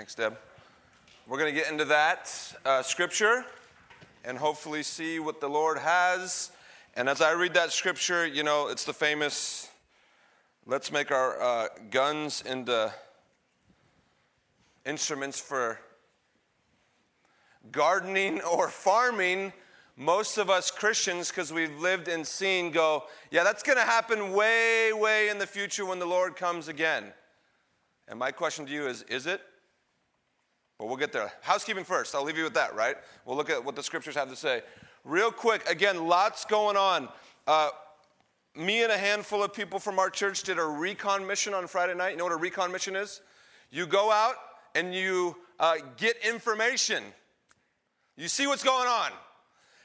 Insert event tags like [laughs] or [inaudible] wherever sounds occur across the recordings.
Thanks, Deb. We're going to get into that uh, scripture and hopefully see what the Lord has. And as I read that scripture, you know, it's the famous let's make our uh, guns into instruments for gardening or farming. Most of us Christians, because we've lived and seen, go, yeah, that's going to happen way, way in the future when the Lord comes again. And my question to you is, is it? But we'll get there. Housekeeping first. I'll leave you with that, right? We'll look at what the scriptures have to say. Real quick, again, lots going on. Uh, me and a handful of people from our church did a recon mission on Friday night. You know what a recon mission is? You go out and you uh, get information, you see what's going on.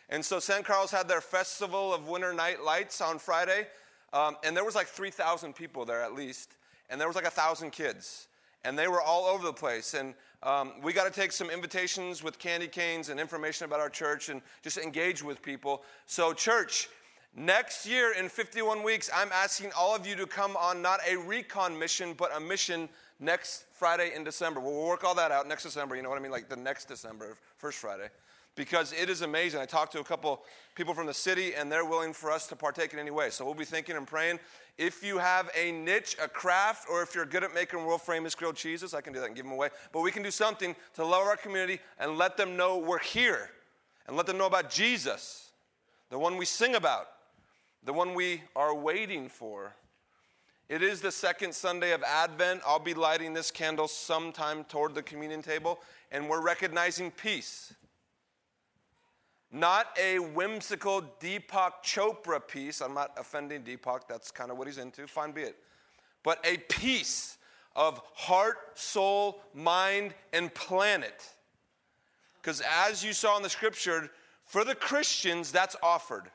And so San Carlos had their festival of winter night lights on Friday, um, and there was like 3,000 people there at least, and there was like 1,000 kids. And they were all over the place. And um, we got to take some invitations with candy canes and information about our church and just engage with people. So, church, next year in 51 weeks, I'm asking all of you to come on not a recon mission, but a mission next Friday in December. We'll work all that out next December. You know what I mean? Like the next December, first Friday. Because it is amazing. I talked to a couple people from the city, and they're willing for us to partake in any way. So we'll be thinking and praying. If you have a niche, a craft, or if you're good at making world famous grilled cheeses, I can do that and give them away. But we can do something to love our community and let them know we're here and let them know about Jesus, the one we sing about, the one we are waiting for. It is the second Sunday of Advent. I'll be lighting this candle sometime toward the communion table, and we're recognizing peace. Not a whimsical Deepak Chopra peace. I'm not offending Deepak, that's kind of what he's into. Fine be it. But a peace of heart, soul, mind, and planet. Because as you saw in the scripture, for the Christians, that's offered.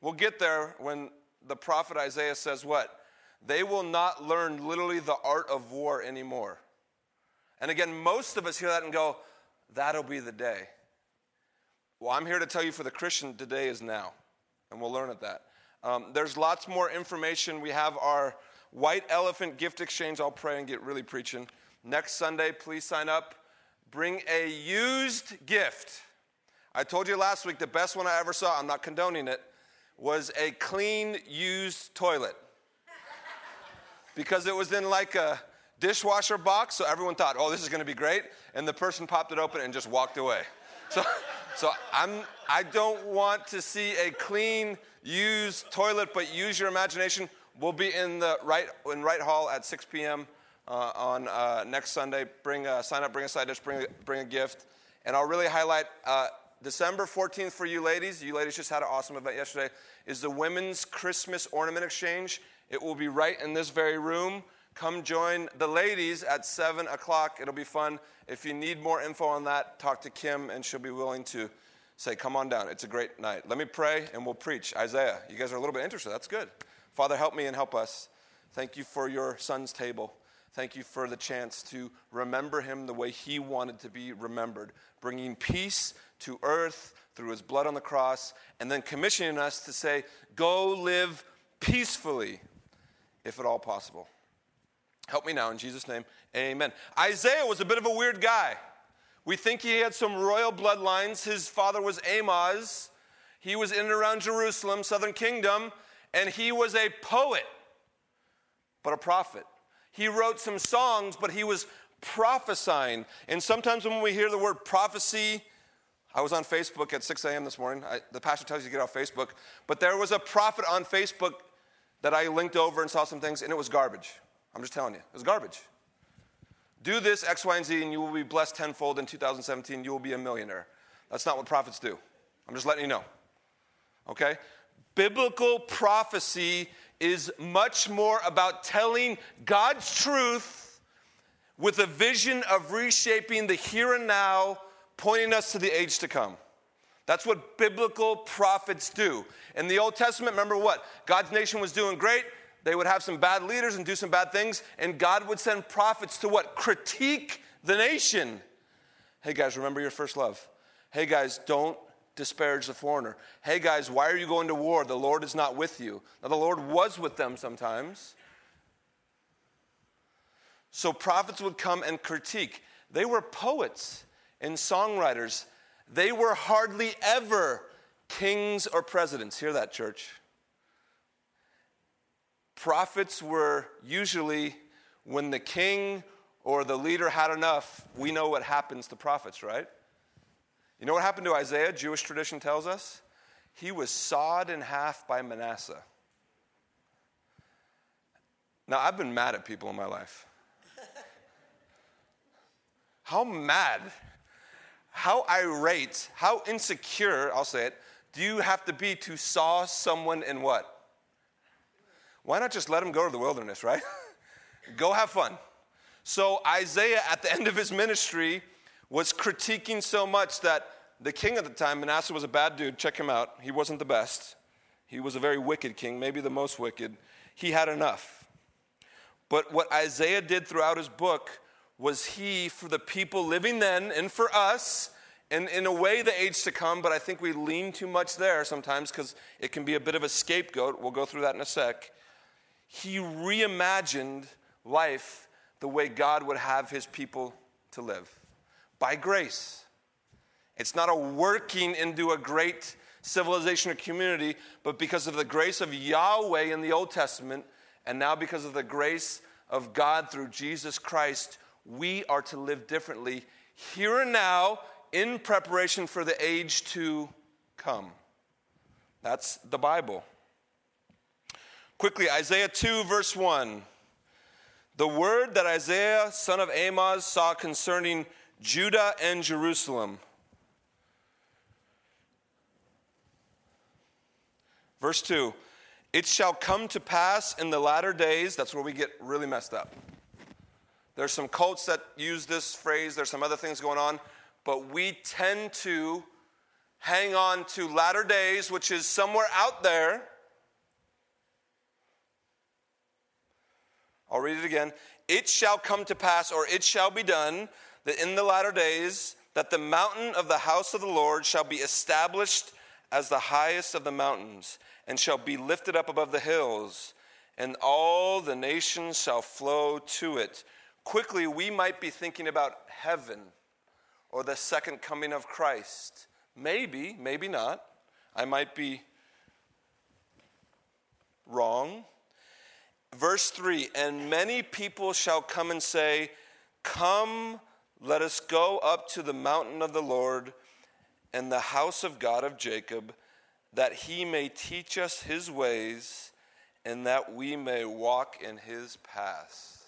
We'll get there when the prophet Isaiah says what? They will not learn literally the art of war anymore. And again, most of us hear that and go, that'll be the day. Well, I'm here to tell you for the Christian, today is now. And we'll learn at that. Um, there's lots more information. We have our White Elephant Gift Exchange. I'll pray and get really preaching. Next Sunday, please sign up. Bring a used gift. I told you last week the best one I ever saw, I'm not condoning it, was a clean used toilet. because it was in like a dishwasher box, so everyone thought, oh, this is gonna be great. And the person popped it open and just walked away. So so I'm, I don't want to see a clean, used toilet, but use your imagination. We'll be in the right in Wright Hall at 6 p.m. Uh, on uh, next Sunday. Bring a, sign up, bring a side dish, bring a, bring a gift, and I'll really highlight uh, December 14th for you ladies. You ladies just had an awesome event yesterday. Is the Women's Christmas Ornament Exchange? It will be right in this very room. Come join the ladies at 7 o'clock. It'll be fun. If you need more info on that, talk to Kim, and she'll be willing to say, Come on down. It's a great night. Let me pray, and we'll preach. Isaiah, you guys are a little bit interested. That's good. Father, help me and help us. Thank you for your son's table. Thank you for the chance to remember him the way he wanted to be remembered, bringing peace to earth through his blood on the cross, and then commissioning us to say, Go live peacefully, if at all possible. Help me now in Jesus' name. Amen. Isaiah was a bit of a weird guy. We think he had some royal bloodlines. His father was Amoz. He was in and around Jerusalem, southern kingdom, and he was a poet, but a prophet. He wrote some songs, but he was prophesying. And sometimes when we hear the word prophecy, I was on Facebook at 6 a.m. this morning. I, the pastor tells you to get off Facebook. But there was a prophet on Facebook that I linked over and saw some things, and it was garbage. I'm just telling you, it was garbage. Do this, X, Y, and Z, and you will be blessed tenfold in 2017. You will be a millionaire. That's not what prophets do. I'm just letting you know. Okay? Biblical prophecy is much more about telling God's truth with a vision of reshaping the here and now, pointing us to the age to come. That's what biblical prophets do. In the Old Testament, remember what? God's nation was doing great. They would have some bad leaders and do some bad things, and God would send prophets to what? Critique the nation. Hey guys, remember your first love. Hey guys, don't disparage the foreigner. Hey guys, why are you going to war? The Lord is not with you. Now, the Lord was with them sometimes. So prophets would come and critique. They were poets and songwriters. They were hardly ever kings or presidents. Hear that, church? Prophets were usually when the king or the leader had enough, we know what happens to prophets, right? You know what happened to Isaiah? Jewish tradition tells us he was sawed in half by Manasseh. Now, I've been mad at people in my life. [laughs] How mad, how irate, how insecure, I'll say it, do you have to be to saw someone in what? Why not just let him go to the wilderness, right? [laughs] go have fun. So, Isaiah, at the [laughs] end of his ministry, was critiquing so much that the king at the time, Manasseh, was a bad dude. Check him out. He wasn't the best. He was a very wicked king, maybe the most wicked. He had enough. But what Isaiah did throughout his book was he, for the people living then and for us, and in a way the age to come, but I think we lean too much there sometimes because it can be a bit of a scapegoat. We'll go through that in a sec. He reimagined life the way God would have his people to live by grace. It's not a working into a great civilization or community, but because of the grace of Yahweh in the Old Testament, and now because of the grace of God through Jesus Christ, we are to live differently here and now in preparation for the age to come. That's the Bible. Quickly, Isaiah 2, verse 1. The word that Isaiah, son of Amoz, saw concerning Judah and Jerusalem. Verse 2 It shall come to pass in the latter days, that's where we get really messed up. There's some cults that use this phrase, there's some other things going on, but we tend to hang on to latter days, which is somewhere out there. I'll read it again. It shall come to pass, or it shall be done, that in the latter days, that the mountain of the house of the Lord shall be established as the highest of the mountains, and shall be lifted up above the hills, and all the nations shall flow to it quickly we might be thinking about heaven or the second coming of Christ. Maybe, maybe not. I might be wrong. Verse 3 And many people shall come and say, Come, let us go up to the mountain of the Lord and the house of God of Jacob, that he may teach us his ways and that we may walk in his paths.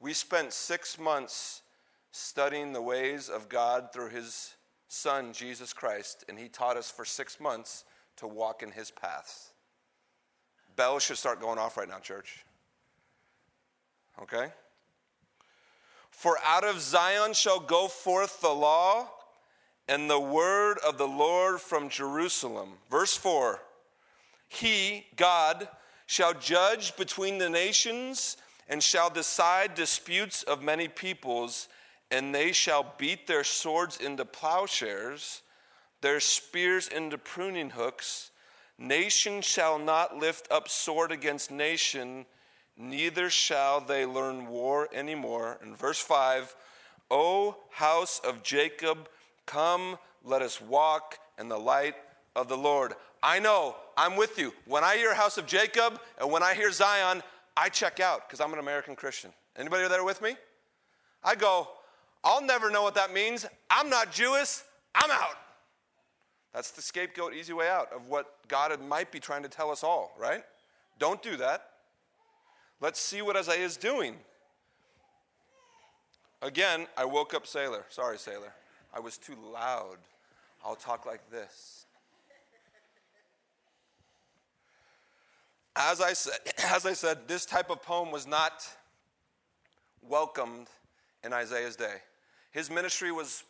We spent six months studying the ways of God through His Son, Jesus Christ, and He taught us for six months to walk in His paths. Bells should start going off right now, church. Okay? For out of Zion shall go forth the law and the word of the Lord from Jerusalem. Verse 4 He, God, shall judge between the nations and shall decide disputes of many peoples, and they shall beat their swords into plowshares, their spears into pruning hooks. Nation shall not lift up sword against nation, neither shall they learn war anymore. In verse 5, O house of Jacob, come, let us walk in the light of the Lord. I know, I'm with you. When I hear house of Jacob and when I hear Zion, I check out because I'm an American Christian. Anybody there with me? I go, I'll never know what that means. I'm not Jewish. I'm out. That's the scapegoat, easy way out of what God might be trying to tell us all, right? Don't do that. Let's see what Isaiah is doing. Again, I woke up Sailor. Sorry, Sailor. I was too loud. I'll talk like this. As I said, [clears throat] as I said, this type of poem was not welcomed in Isaiah's day. His ministry was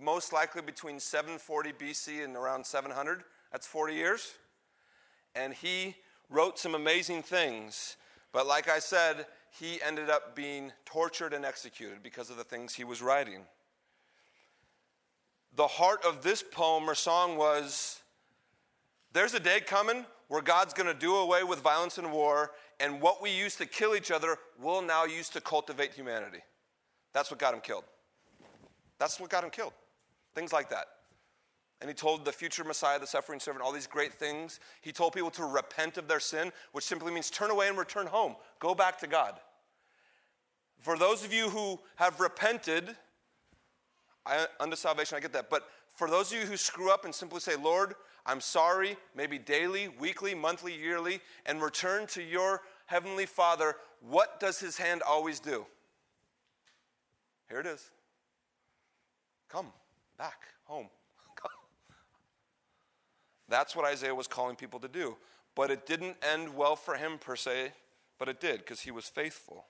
most likely between 740 BC and around 700. That's 40 years. And he wrote some amazing things. But like I said, he ended up being tortured and executed because of the things he was writing. The heart of this poem or song was there's a day coming where God's going to do away with violence and war, and what we use to kill each other, we'll now use to cultivate humanity. That's what got him killed. That's what got him killed. Things like that. And he told the future Messiah, the suffering servant, all these great things. He told people to repent of their sin, which simply means turn away and return home. Go back to God. For those of you who have repented, I, unto salvation, I get that. But for those of you who screw up and simply say, Lord, I'm sorry, maybe daily, weekly, monthly, yearly, and return to your heavenly Father, what does his hand always do? Here it is. Come back home. [laughs] That's what Isaiah was calling people to do. But it didn't end well for him per se, but it did because he was faithful.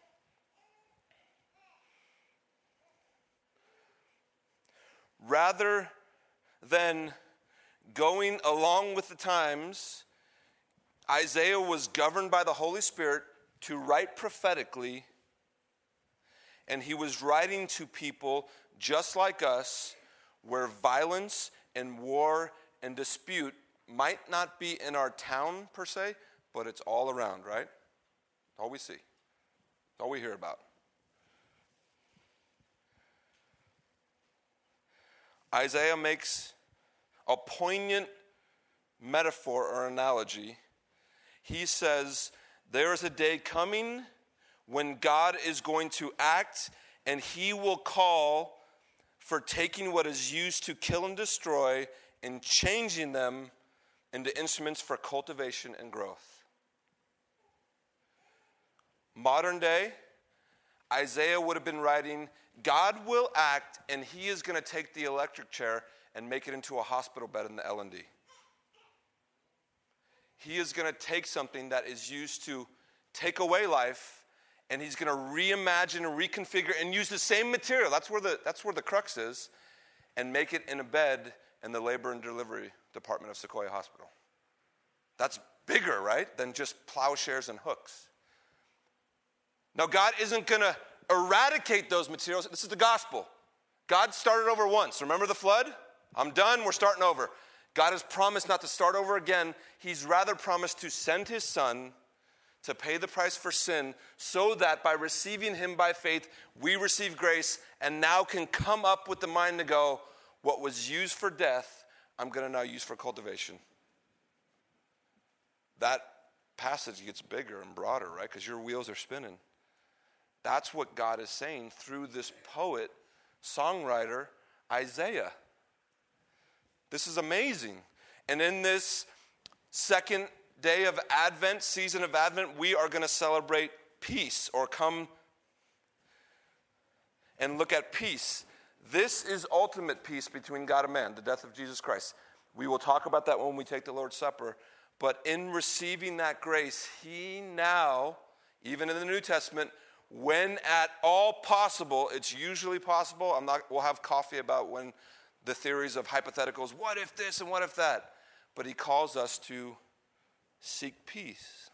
Rather than going along with the times, Isaiah was governed by the Holy Spirit to write prophetically, and he was writing to people just like us where violence and war and dispute might not be in our town per se, but it's all around, right? All we see, all we hear about. Isaiah makes a poignant metaphor or analogy. He says, There is a day coming when God is going to act and he will call for taking what is used to kill and destroy and changing them into instruments for cultivation and growth. Modern day, Isaiah would have been writing, God will act and he is going to take the electric chair and make it into a hospital bed in the L&D. He is going to take something that is used to take away life and he's going to reimagine and reconfigure and use the same material. That's where the, that's where the crux is and make it in a bed in the labor and delivery department of Sequoia Hospital. That's bigger, right, than just plowshares and hooks. Now, God isn't going to eradicate those materials. This is the gospel. God started over once. Remember the flood? I'm done, we're starting over. God has promised not to start over again. He's rather promised to send his son to pay the price for sin so that by receiving him by faith, we receive grace and now can come up with the mind to go, what was used for death, I'm going to now use for cultivation. That passage gets bigger and broader, right? Because your wheels are spinning. That's what God is saying through this poet, songwriter, Isaiah. This is amazing. And in this second day of Advent, season of Advent, we are going to celebrate peace or come and look at peace. This is ultimate peace between God and man, the death of Jesus Christ. We will talk about that when we take the Lord's Supper. But in receiving that grace, He now, even in the New Testament, when at all possible, it's usually possible. I'm not, we'll have coffee about when the theories of hypotheticals, what if this and what if that? But he calls us to seek peace.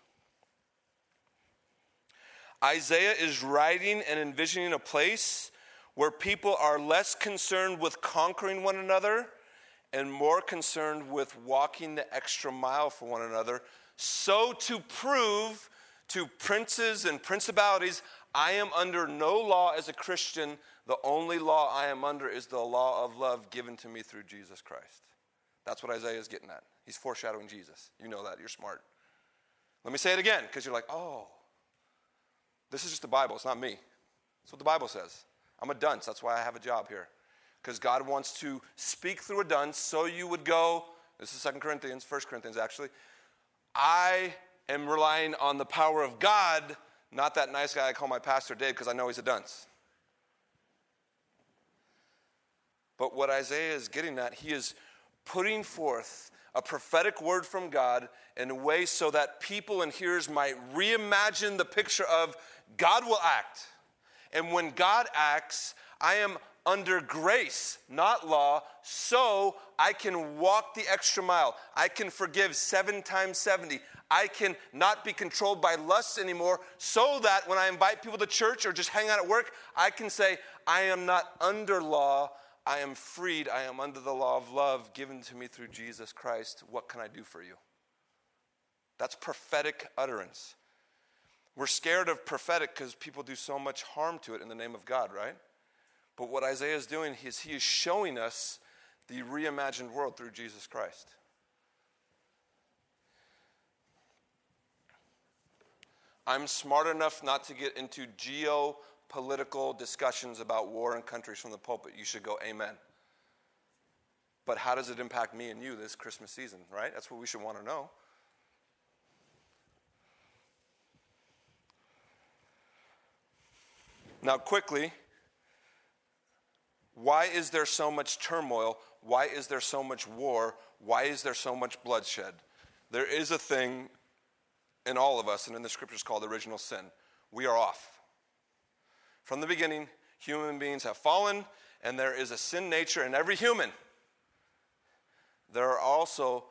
Isaiah is writing and envisioning a place where people are less concerned with conquering one another and more concerned with walking the extra mile for one another. So, to prove to princes and principalities, I am under no law as a Christian. The only law I am under is the law of love given to me through Jesus Christ. That's what Isaiah is getting at. He's foreshadowing Jesus. You know that. You're smart. Let me say it again because you're like, oh, this is just the Bible. It's not me. That's what the Bible says. I'm a dunce. That's why I have a job here. Because God wants to speak through a dunce so you would go, this is Second Corinthians, First Corinthians actually. I am relying on the power of God not that nice guy I call my pastor Dave because I know he's a dunce. But what Isaiah is getting at, he is putting forth a prophetic word from God in a way so that people and hearers might reimagine the picture of God will act. And when God acts, I am under grace, not law, so I can walk the extra mile. I can forgive seven times 70. I can not be controlled by lusts anymore, so that when I invite people to church or just hang out at work, I can say, I am not under law. I am freed. I am under the law of love given to me through Jesus Christ. What can I do for you? That's prophetic utterance. We're scared of prophetic because people do so much harm to it in the name of God, right? But what Isaiah is doing is he is showing us the reimagined world through Jesus Christ. I'm smart enough not to get into geopolitical discussions about war and countries from the pulpit. You should go, Amen. But how does it impact me and you this Christmas season, right? That's what we should want to know. Now, quickly, why is there so much turmoil? Why is there so much war? Why is there so much bloodshed? There is a thing in all of us and in the scriptures called original sin. We are off. From the beginning, human beings have fallen, and there is a sin nature in every human. There are also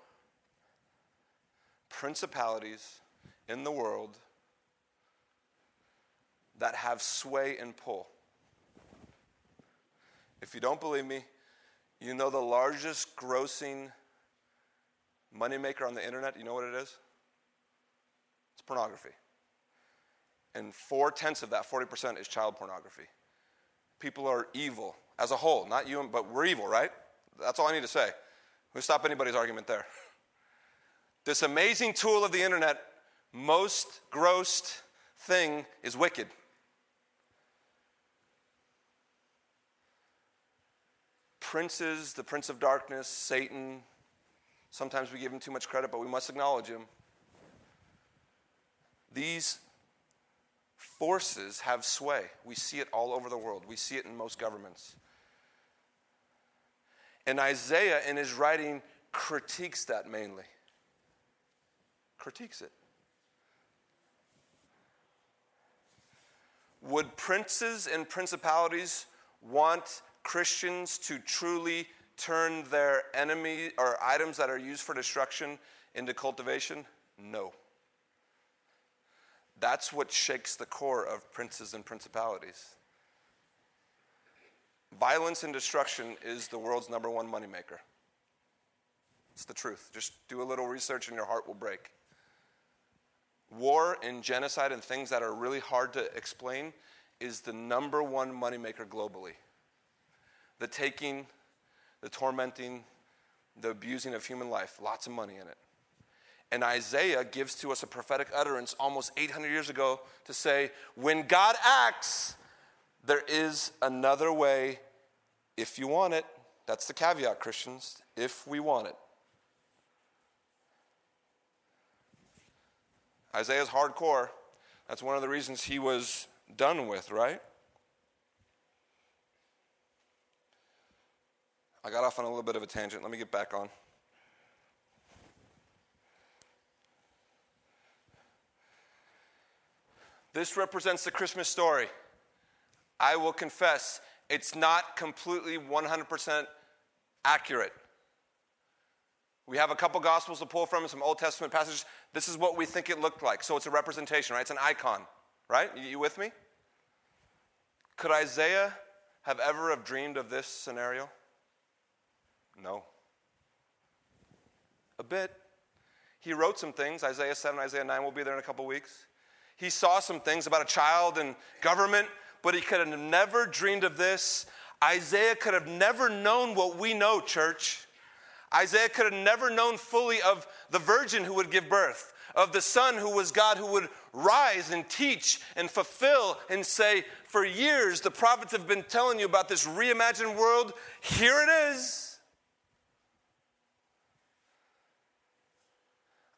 principalities in the world that have sway and pull. If you don't believe me, you know the largest grossing moneymaker on the internet? You know what it is? Pornography. And four tenths of that, 40%, is child pornography. People are evil as a whole, not you, but we're evil, right? That's all I need to say. We'll stop anybody's argument there. [laughs] This amazing tool of the internet, most grossed thing is wicked. Princes, the prince of darkness, Satan, sometimes we give him too much credit, but we must acknowledge him. These forces have sway. We see it all over the world, we see it in most governments. And Isaiah, in his writing, critiques that mainly. Critiques it. Would princes and principalities want Christians to truly turn their enemy or items that are used for destruction into cultivation? No. That's what shakes the core of princes and principalities. Violence and destruction is the world's number one moneymaker. It's the truth. Just do a little research and your heart will break. War and genocide and things that are really hard to explain is the number one moneymaker globally. The taking, the tormenting, the abusing of human life, lots of money in it. And Isaiah gives to us a prophetic utterance almost 800 years ago to say, when God acts, there is another way if you want it. That's the caveat, Christians, if we want it. Isaiah's hardcore. That's one of the reasons he was done with, right? I got off on a little bit of a tangent. Let me get back on. This represents the Christmas story. I will confess, it's not completely 100% accurate. We have a couple gospels to pull from, some Old Testament passages. This is what we think it looked like. So it's a representation, right? It's an icon, right? You with me? Could Isaiah have ever have dreamed of this scenario? No. A bit. He wrote some things. Isaiah 7, Isaiah 9 will be there in a couple weeks. He saw some things about a child and government, but he could have never dreamed of this. Isaiah could have never known what we know, church. Isaiah could have never known fully of the virgin who would give birth, of the Son who was God who would rise and teach and fulfill and say, For years, the prophets have been telling you about this reimagined world. Here it is.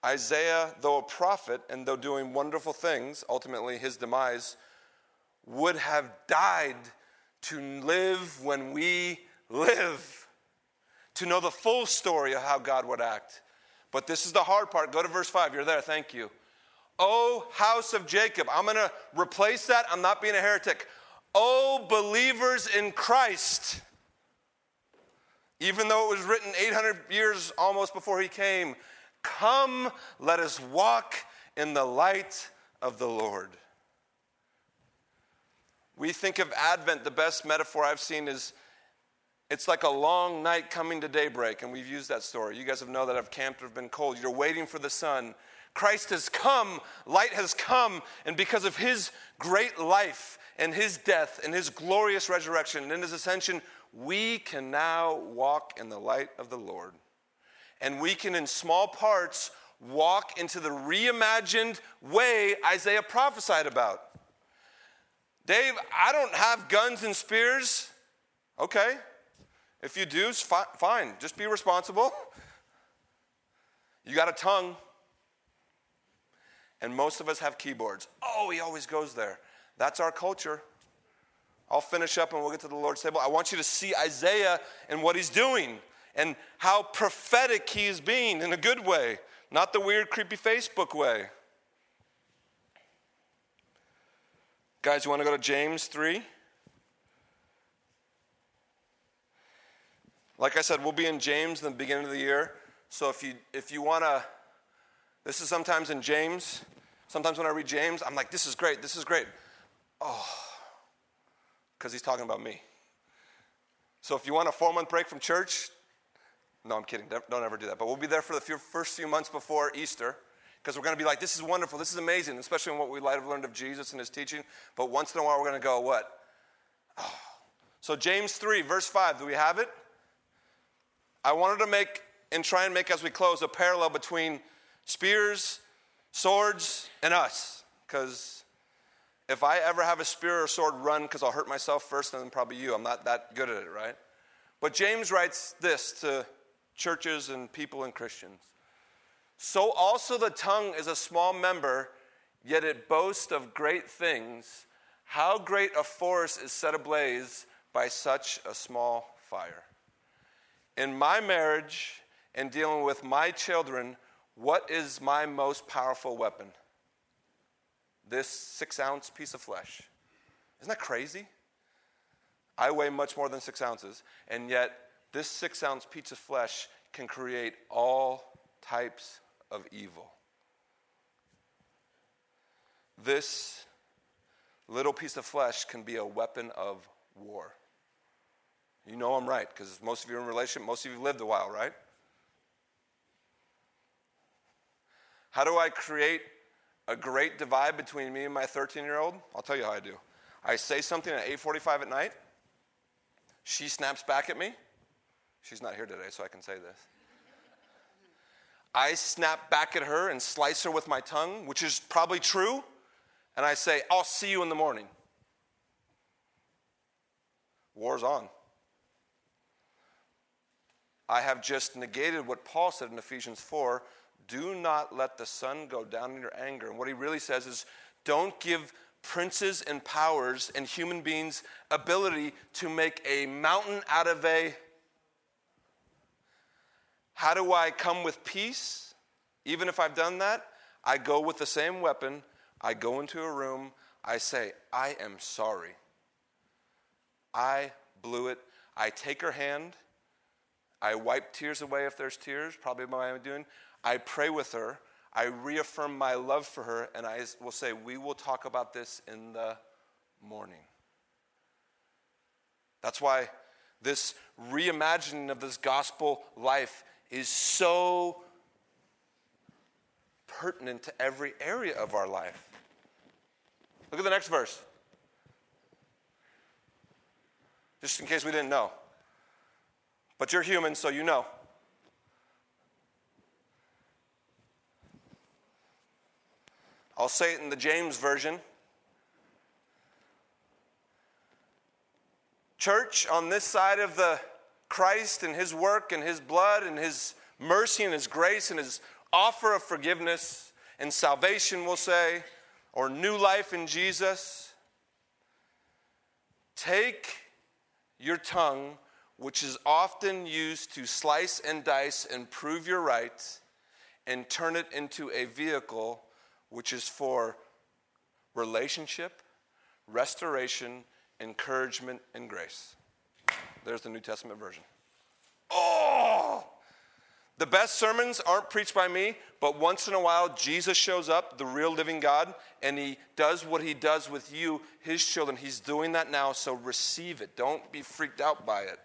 Isaiah, though a prophet and though doing wonderful things, ultimately his demise, would have died to live when we live, to know the full story of how God would act. But this is the hard part. Go to verse 5. You're there. Thank you. O house of Jacob. I'm going to replace that. I'm not being a heretic. O believers in Christ. Even though it was written 800 years almost before he came, Come, let us walk in the light of the Lord. We think of Advent, the best metaphor I've seen is it's like a long night coming to daybreak, and we've used that story. You guys have known that I've camped or have been cold. You're waiting for the sun. Christ has come, light has come, and because of his great life and his death and his glorious resurrection and his ascension, we can now walk in the light of the Lord. And we can, in small parts, walk into the reimagined way Isaiah prophesied about. Dave, I don't have guns and spears. Okay. If you do, fine. Just be responsible. You got a tongue. And most of us have keyboards. Oh, he always goes there. That's our culture. I'll finish up and we'll get to the Lord's table. I want you to see Isaiah and what he's doing and how prophetic he is being in a good way, not the weird, creepy Facebook way. Guys, you want to go to James 3? Like I said, we'll be in James in the beginning of the year. So if you if you want to this is sometimes in James. Sometimes when I read James, I'm like, this is great, this is great. Oh, because he's talking about me. So if you want a four month break from church, no, I'm kidding. Don't ever do that. But we'll be there for the few, first few months before Easter because we're going to be like, this is wonderful, this is amazing, especially in what we might have learned of Jesus and his teaching. But once in a while, we're going to go, what? Oh. So, James 3, verse 5, do we have it? I wanted to make and try and make as we close a parallel between spears, swords, and us. Because if I ever have a spear or sword run because I'll hurt myself first, and then probably you. I'm not that good at it, right? But James writes this to churches and people and Christians. So also the tongue is a small member, yet it boasts of great things. How great a forest is set ablaze by such a small fire. In my marriage and dealing with my children, what is my most powerful weapon? This six ounce piece of flesh. Isn't that crazy? I weigh much more than six ounces, and yet this six ounce piece of flesh can create all types of evil. This little piece of flesh can be a weapon of war. You know I'm right, because most of you are in relationship, most of you have lived a while, right? How do I create a great divide between me and my 13 year old? I'll tell you how I do. I say something at 8:45 at night. She snaps back at me. She's not here today, so I can say this. I snap back at her and slice her with my tongue, which is probably true, and I say, I'll see you in the morning. War's on. I have just negated what Paul said in Ephesians 4 do not let the sun go down in your anger. And what he really says is don't give princes and powers and human beings ability to make a mountain out of a how do I come with peace? Even if I've done that, I go with the same weapon. I go into a room. I say, I am sorry. I blew it. I take her hand. I wipe tears away if there's tears, probably what I'm doing. I pray with her. I reaffirm my love for her, and I will say, We will talk about this in the morning. That's why this reimagining of this gospel life is so pertinent to every area of our life. Look at the next verse. Just in case we didn't know. But you're human, so you know. I'll say it in the James Version. Church, on this side of the Christ and his work and his blood and his mercy and his grace and his offer of forgiveness and salvation, we'll say, or new life in Jesus, take your tongue, which is often used to slice and dice and prove your right, and turn it into a vehicle which is for relationship, restoration, encouragement, and grace. There's the New Testament version. Oh! The best sermons aren't preached by me, but once in a while, Jesus shows up, the real living God, and he does what he does with you, his children. He's doing that now, so receive it. Don't be freaked out by it.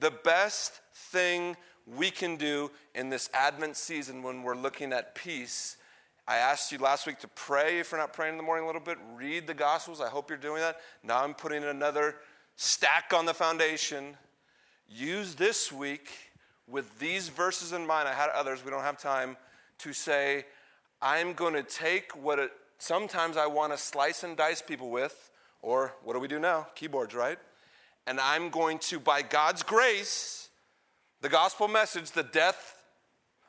The best thing we can do in this Advent season when we're looking at peace. I asked you last week to pray if you're not praying in the morning a little bit. Read the Gospels. I hope you're doing that. Now I'm putting another stack on the foundation. Use this week with these verses in mind. I had others, we don't have time to say, I'm going to take what it, sometimes I want to slice and dice people with, or what do we do now? Keyboards, right? And I'm going to, by God's grace, the gospel message, the death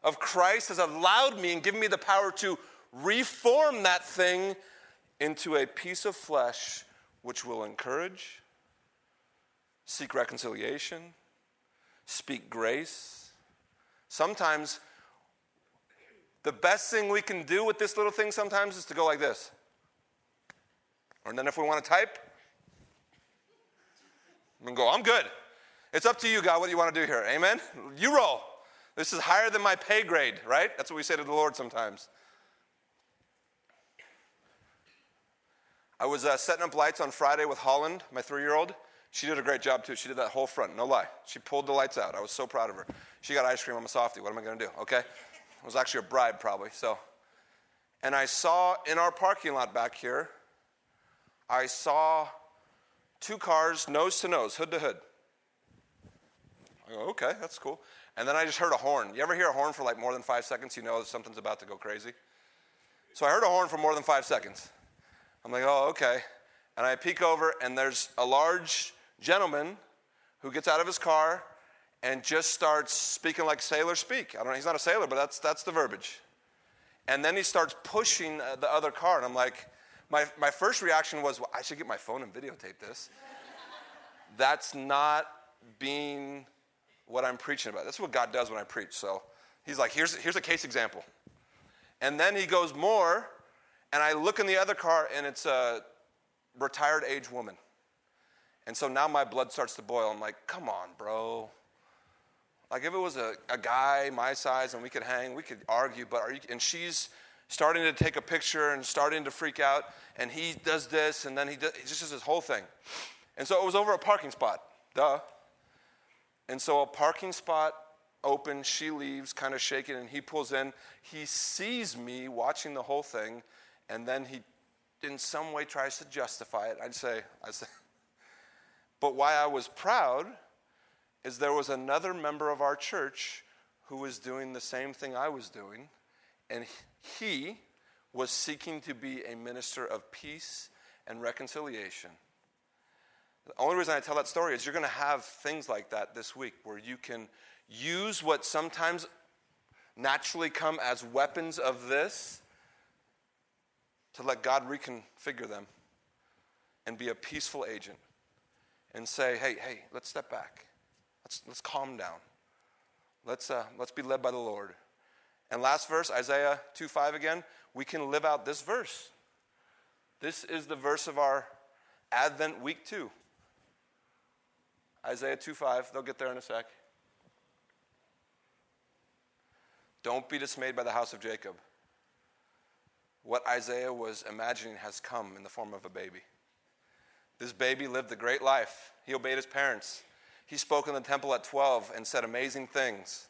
of Christ has allowed me and given me the power to reform that thing into a piece of flesh which will encourage, seek reconciliation, speak grace. Sometimes the best thing we can do with this little thing sometimes is to go like this. And then if we want to type, and go, I'm good. It's up to you, God, what you want to do here. Amen? You roll. This is higher than my pay grade, right? That's what we say to the Lord sometimes. I was uh, setting up lights on Friday with Holland, my three year old. She did a great job too. She did that whole front, no lie. She pulled the lights out. I was so proud of her. She got ice cream. I'm a softie. What am I going to do? Okay? It was actually a bribe, probably. So, and I saw in our parking lot back here, I saw two cars nose to nose, hood to hood. I go, okay, that's cool. And then I just heard a horn. You ever hear a horn for like more than five seconds? You know something's about to go crazy. So I heard a horn for more than five seconds. I'm like, oh, okay. And I peek over, and there's a large gentleman who gets out of his car and just starts speaking like sailors speak. I don't know, he's not a sailor, but that's, that's the verbiage. And then he starts pushing uh, the other car, and I'm like, my, my first reaction was, well, I should get my phone and videotape this. [laughs] that's not being what I'm preaching about. That's what God does when I preach. So he's like, here's, here's a case example. And then he goes more, and I look in the other car, and it's a retired age woman. And so now my blood starts to boil. I'm like, come on, bro. Like if it was a, a guy my size and we could hang, we could argue, but are you, and she's starting to take a picture and starting to freak out, and he does this, and then he, does, just does this whole thing. And so it was over a parking spot, duh. And so a parking spot open, she leaves, kind of shaking, and he pulls in. He sees me watching the whole thing, and then he, in some way, tries to justify it. I'd say, I say, but why I was proud is there was another member of our church who was doing the same thing I was doing, and he was seeking to be a minister of peace and reconciliation. The only reason I tell that story is you're going to have things like that this week where you can use what sometimes naturally come as weapons of this to let God reconfigure them and be a peaceful agent and say, hey, hey, let's step back. Let's, let's calm down. Let's, uh, let's be led by the Lord. And last verse, Isaiah 2 5 again, we can live out this verse. This is the verse of our Advent week two. Isaiah 2 5, they'll get there in a sec. Don't be dismayed by the house of Jacob. What Isaiah was imagining has come in the form of a baby. This baby lived a great life. He obeyed his parents. He spoke in the temple at 12 and said amazing things.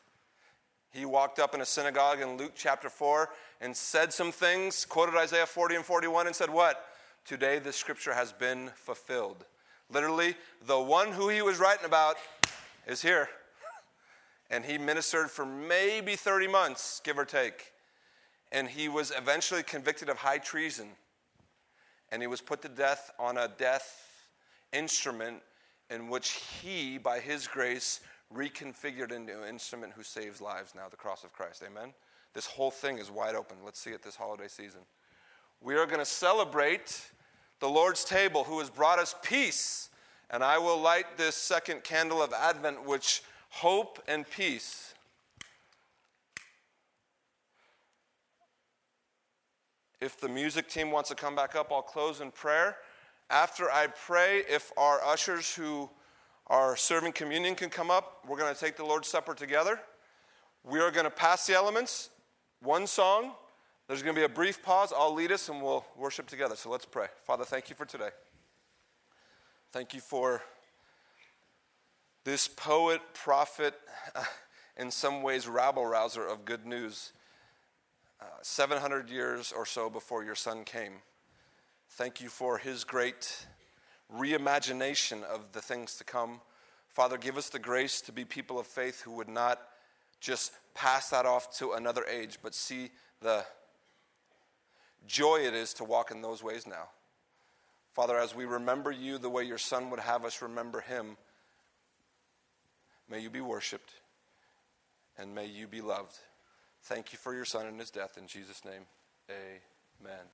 He walked up in a synagogue in Luke chapter 4 and said some things, quoted Isaiah 40 and 41, and said, What? Today the scripture has been fulfilled. Literally, the one who he was writing about is here. And he ministered for maybe 30 months, give or take. And he was eventually convicted of high treason. And he was put to death on a death instrument in which he, by his grace, reconfigured into an instrument who saves lives now, the cross of Christ. Amen? This whole thing is wide open. Let's see it this holiday season. We are going to celebrate the Lord's table who has brought us peace. And I will light this second candle of Advent, which hope and peace. If the music team wants to come back up, I'll close in prayer. After I pray, if our ushers who are serving communion can come up, we're going to take the Lord's Supper together. We are going to pass the elements, one song. There's going to be a brief pause. I'll lead us and we'll worship together. So let's pray. Father, thank you for today. Thank you for this poet, prophet, uh, in some ways rabble rouser of good news, uh, 700 years or so before your son came. Thank you for his great reimagination of the things to come. Father, give us the grace to be people of faith who would not just pass that off to another age, but see the joy it is to walk in those ways now. Father, as we remember you the way your Son would have us remember him, may you be worshiped and may you be loved. Thank you for your Son and his death. In Jesus' name, amen.